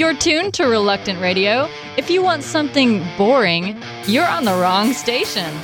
You're tuned to Reluctant Radio. If you want something boring, you're on the wrong station.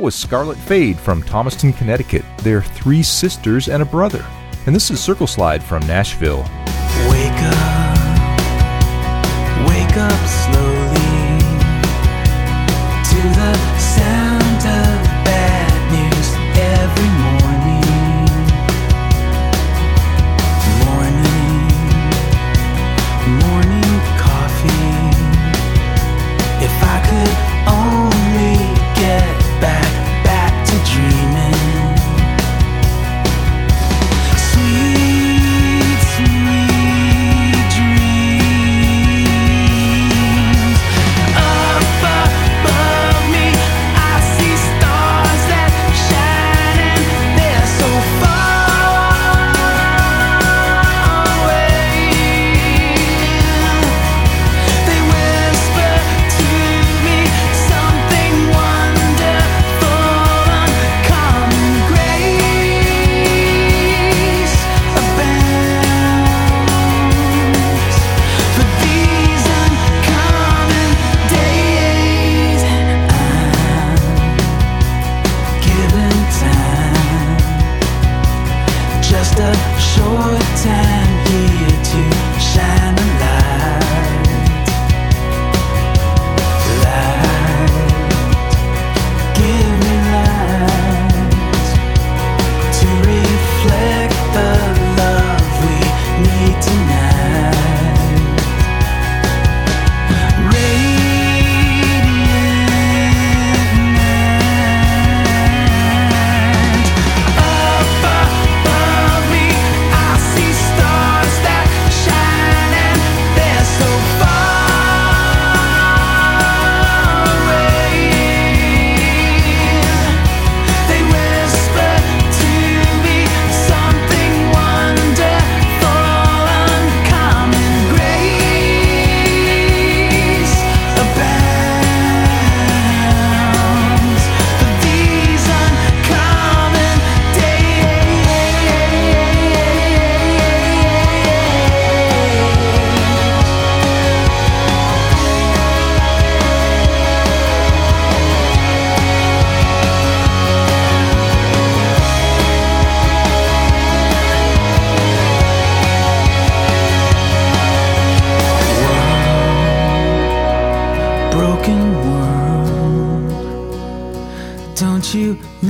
Was Scarlet Fade from Thomaston, Connecticut. They're three sisters and a brother. And this is Circle Slide from Nashville. Wake up, wake up slowly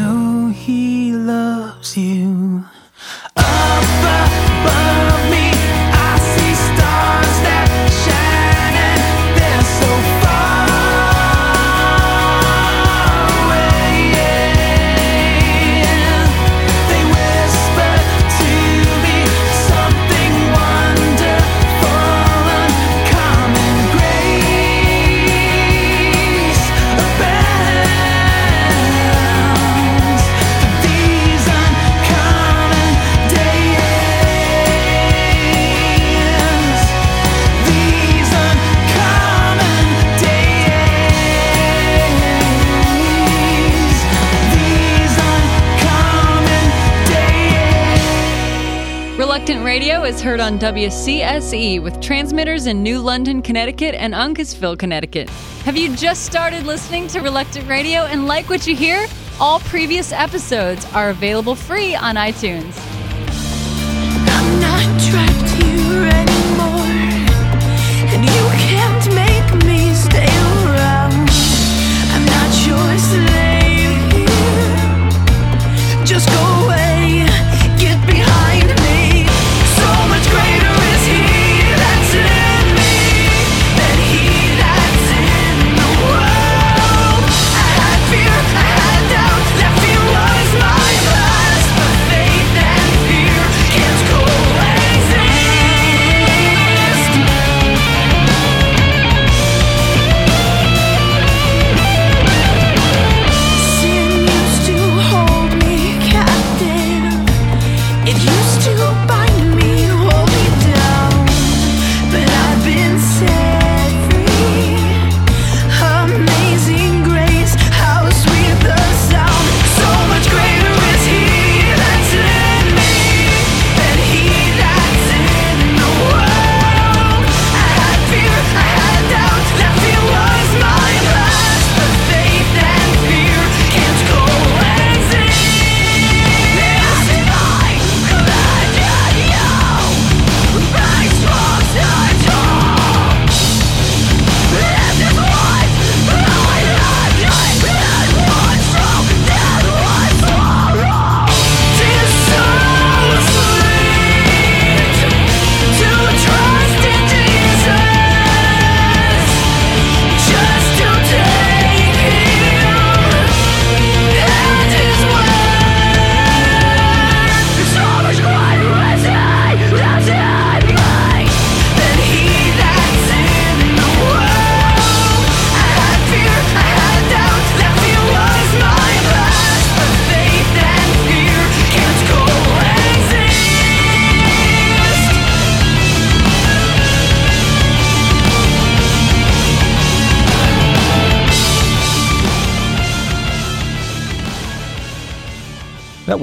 know he loves you. heard on WCSE with transmitters in New London, Connecticut and Uncasville, Connecticut. Have you just started listening to Reluctant Radio and like what you hear? All previous episodes are available free on iTunes.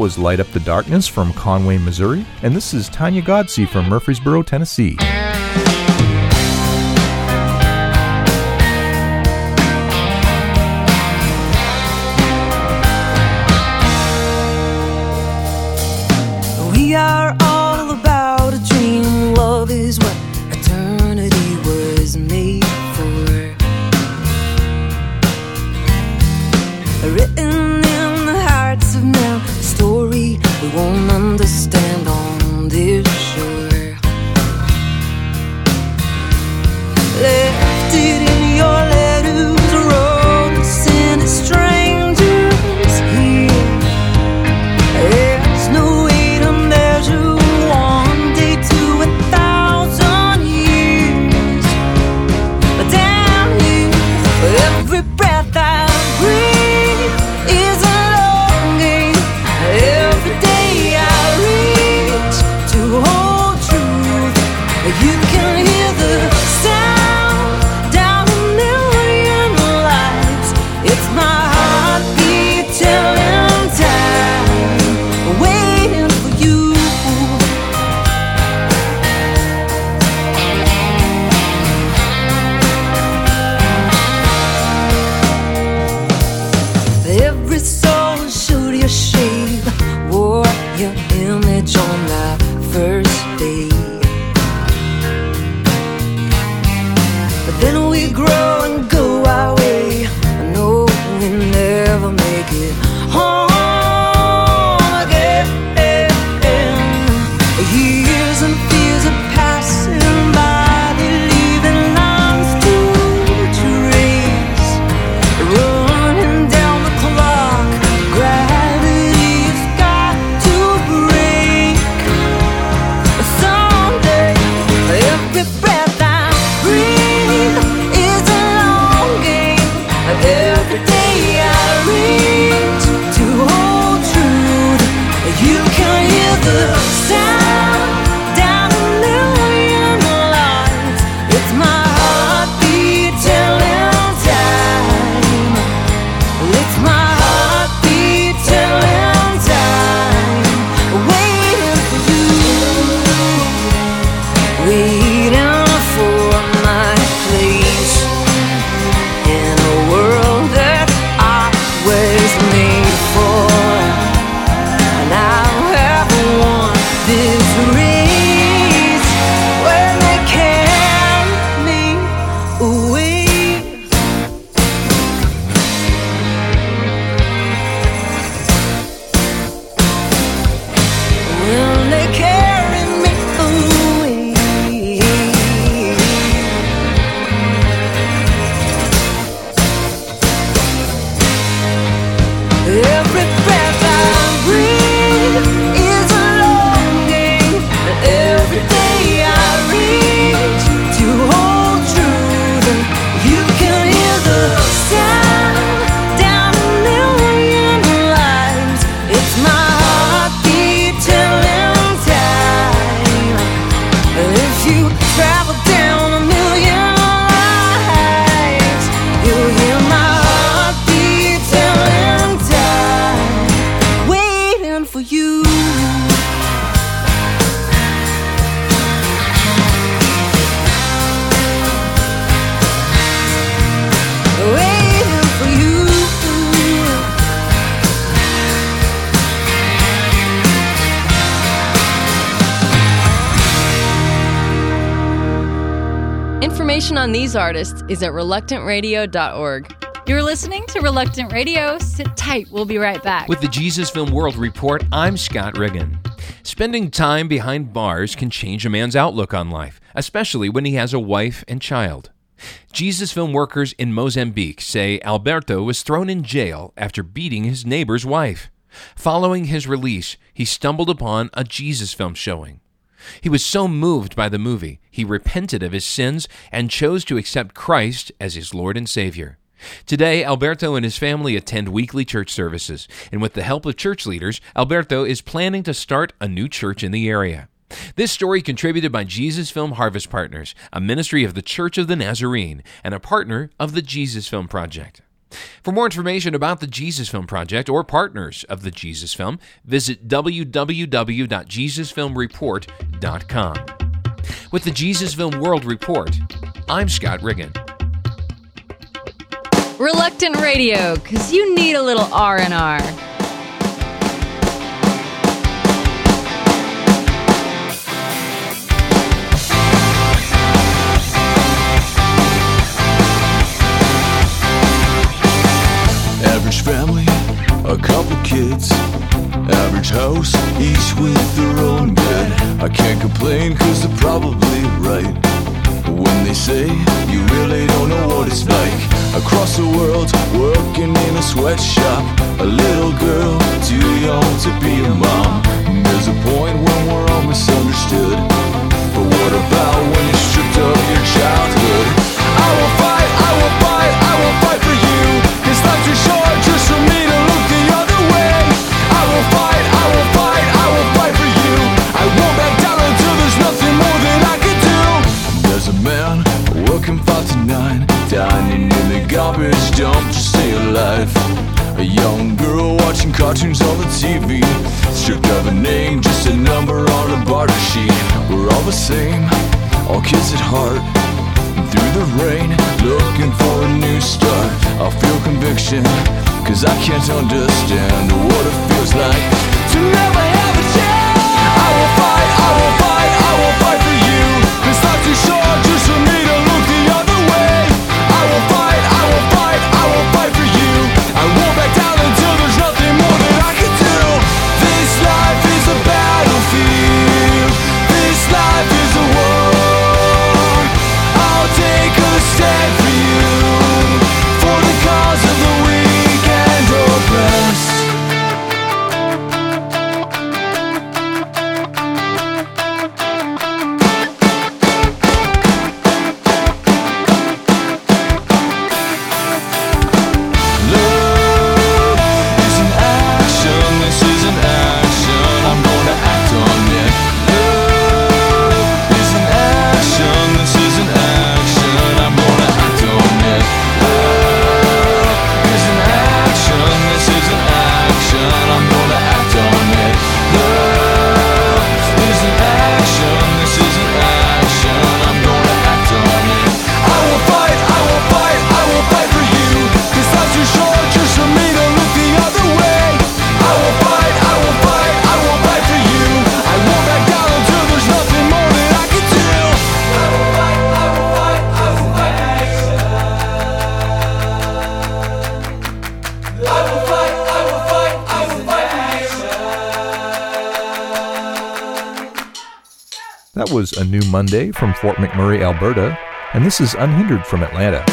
was Light Up the Darkness from Conway, Missouri, and this is Tanya Godsey from Murfreesboro, Tennessee. On these artists is at reluctantradio.org. You're listening to Reluctant Radio. Sit tight, we'll be right back. With the Jesus Film World Report, I'm Scott Riggin. Spending time behind bars can change a man's outlook on life, especially when he has a wife and child. Jesus Film workers in Mozambique say Alberto was thrown in jail after beating his neighbor's wife. Following his release, he stumbled upon a Jesus Film showing. He was so moved by the movie, he repented of his sins and chose to accept Christ as his Lord and Savior. Today, Alberto and his family attend weekly church services, and with the help of church leaders, Alberto is planning to start a new church in the area. This story contributed by Jesus Film Harvest Partners, a ministry of the Church of the Nazarene and a partner of the Jesus Film Project. For more information about the Jesus Film Project or partners of the Jesus Film, visit www.jesusfilmreport.com. With the Jesus Film World Report, I'm Scott Riggin. Reluctant Radio, cuz you need a little R&R. Family, a couple kids. Average house, each with their own bed. I can't complain cause they're probably right. When they say you really don't know what it's like. Across the world, working in a sweatshop. A little girl, too young to be a mom. There's a point when we're all misunderstood. But what about when you're stripped of your childhood? Working five to nine, dining in the garbage dump to stay alive. A young girl watching cartoons on the TV, stripped of a name, just a number on a barter sheet. We're all the same, all kids at heart. Through the rain, looking for a new start. I feel conviction, cause I can't understand what it feels like to never have a chance. I will fight, I will fight, I will fight for you. Cause life's too short just for That was a new Monday from Fort McMurray, Alberta, and this is Unhindered from Atlanta.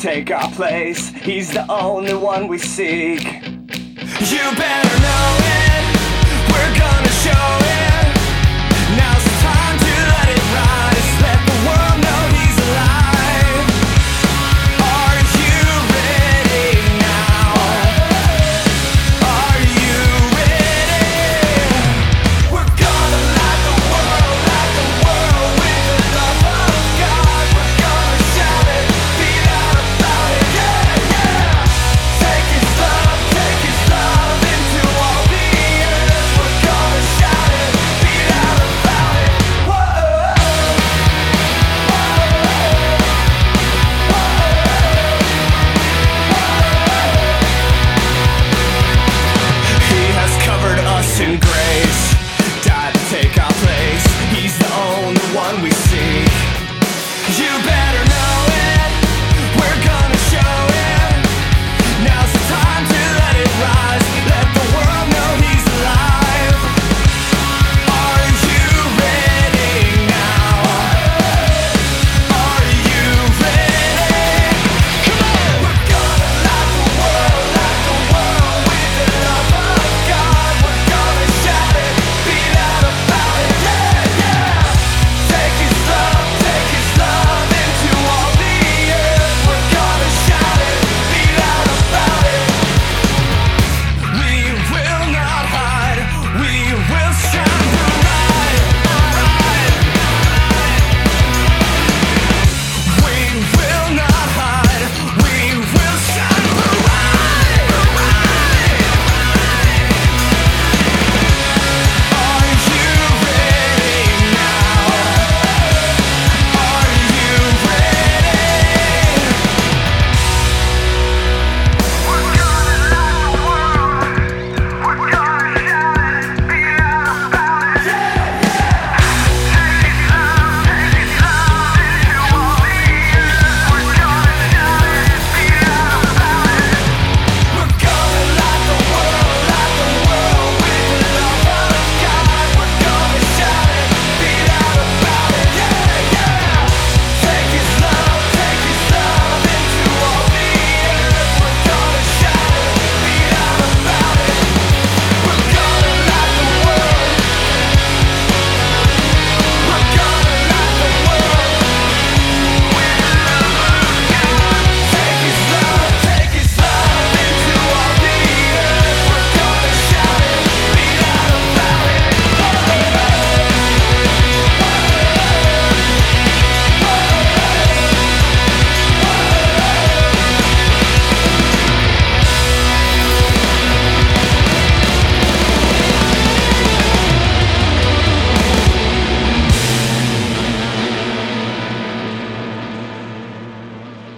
take our place. He's the only one we seek. You better know it. We're gonna show it. Now's the time to let it rise. Let the world.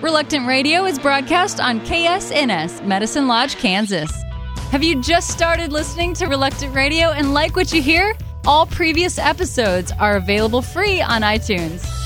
Reluctant Radio is broadcast on KSNS, Medicine Lodge, Kansas. Have you just started listening to Reluctant Radio and like what you hear? All previous episodes are available free on iTunes.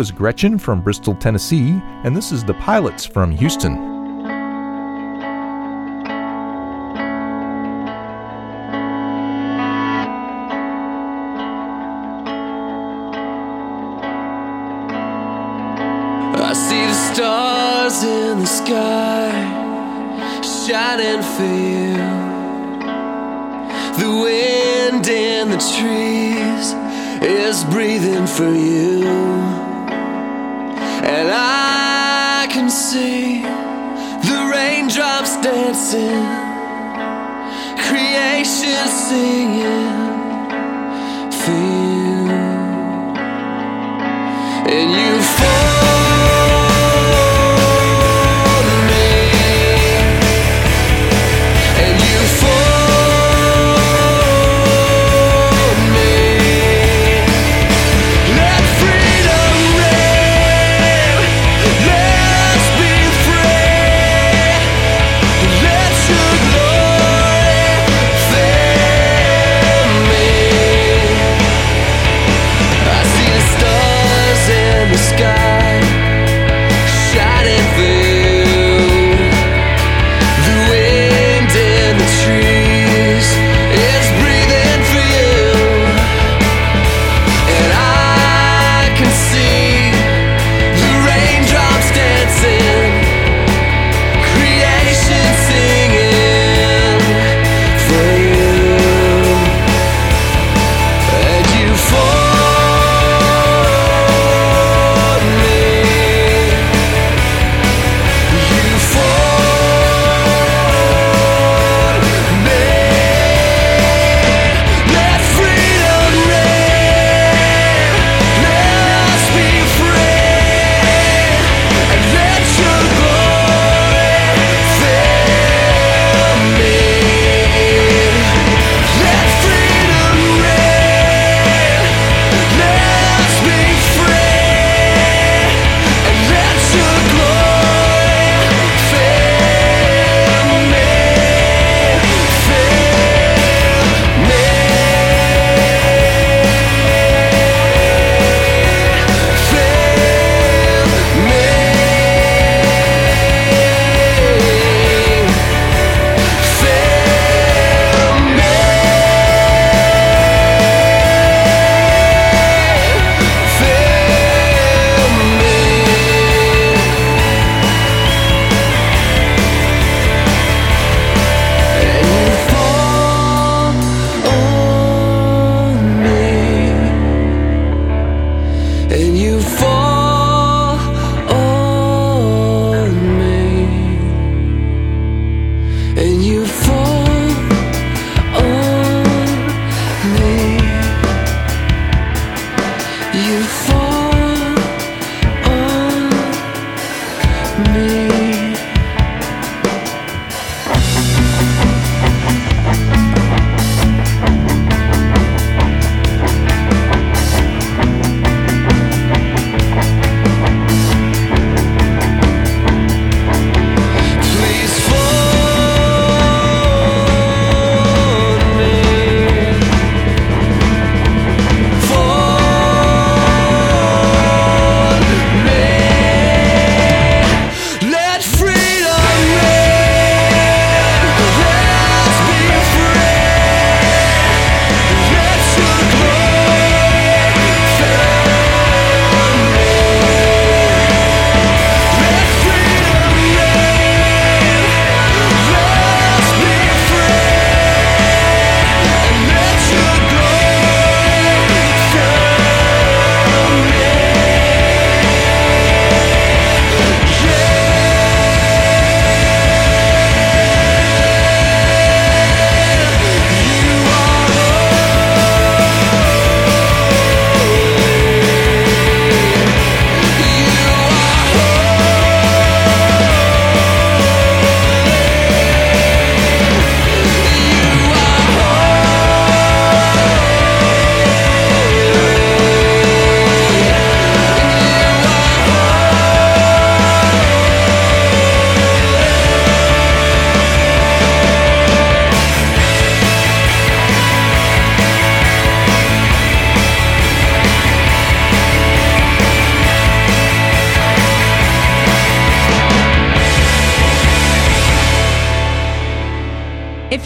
was Gretchen from Bristol, Tennessee, and this is The Pilots from Houston. I see the stars in the sky, shining for you. creation singing for you, and you fall.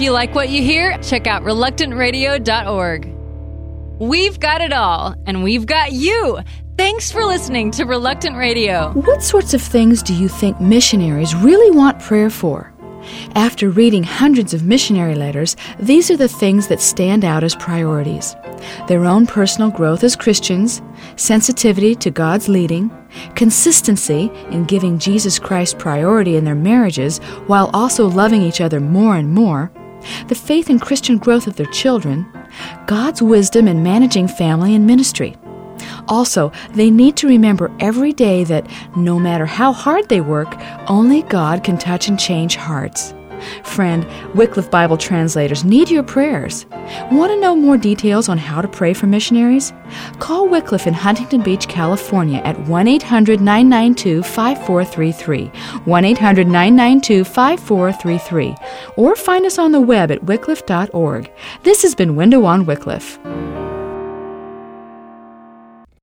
You like what you hear, check out reluctantradio.org. We've got it all, and we've got you. Thanks for listening to Reluctant Radio. What sorts of things do you think missionaries really want prayer for? After reading hundreds of missionary letters, these are the things that stand out as priorities their own personal growth as Christians, sensitivity to God's leading, consistency in giving Jesus Christ priority in their marriages while also loving each other more and more, the faith and Christian growth of their children, God's wisdom in managing family and ministry. Also, they need to remember every day that no matter how hard they work, only God can touch and change hearts. Friend, Wycliffe Bible translators need your prayers. Want to know more details on how to pray for missionaries? Call Wycliffe in Huntington Beach, California at 1 800 992 5433. 1 800 992 5433. Or find us on the web at wycliffe.org. This has been Window on Wycliffe.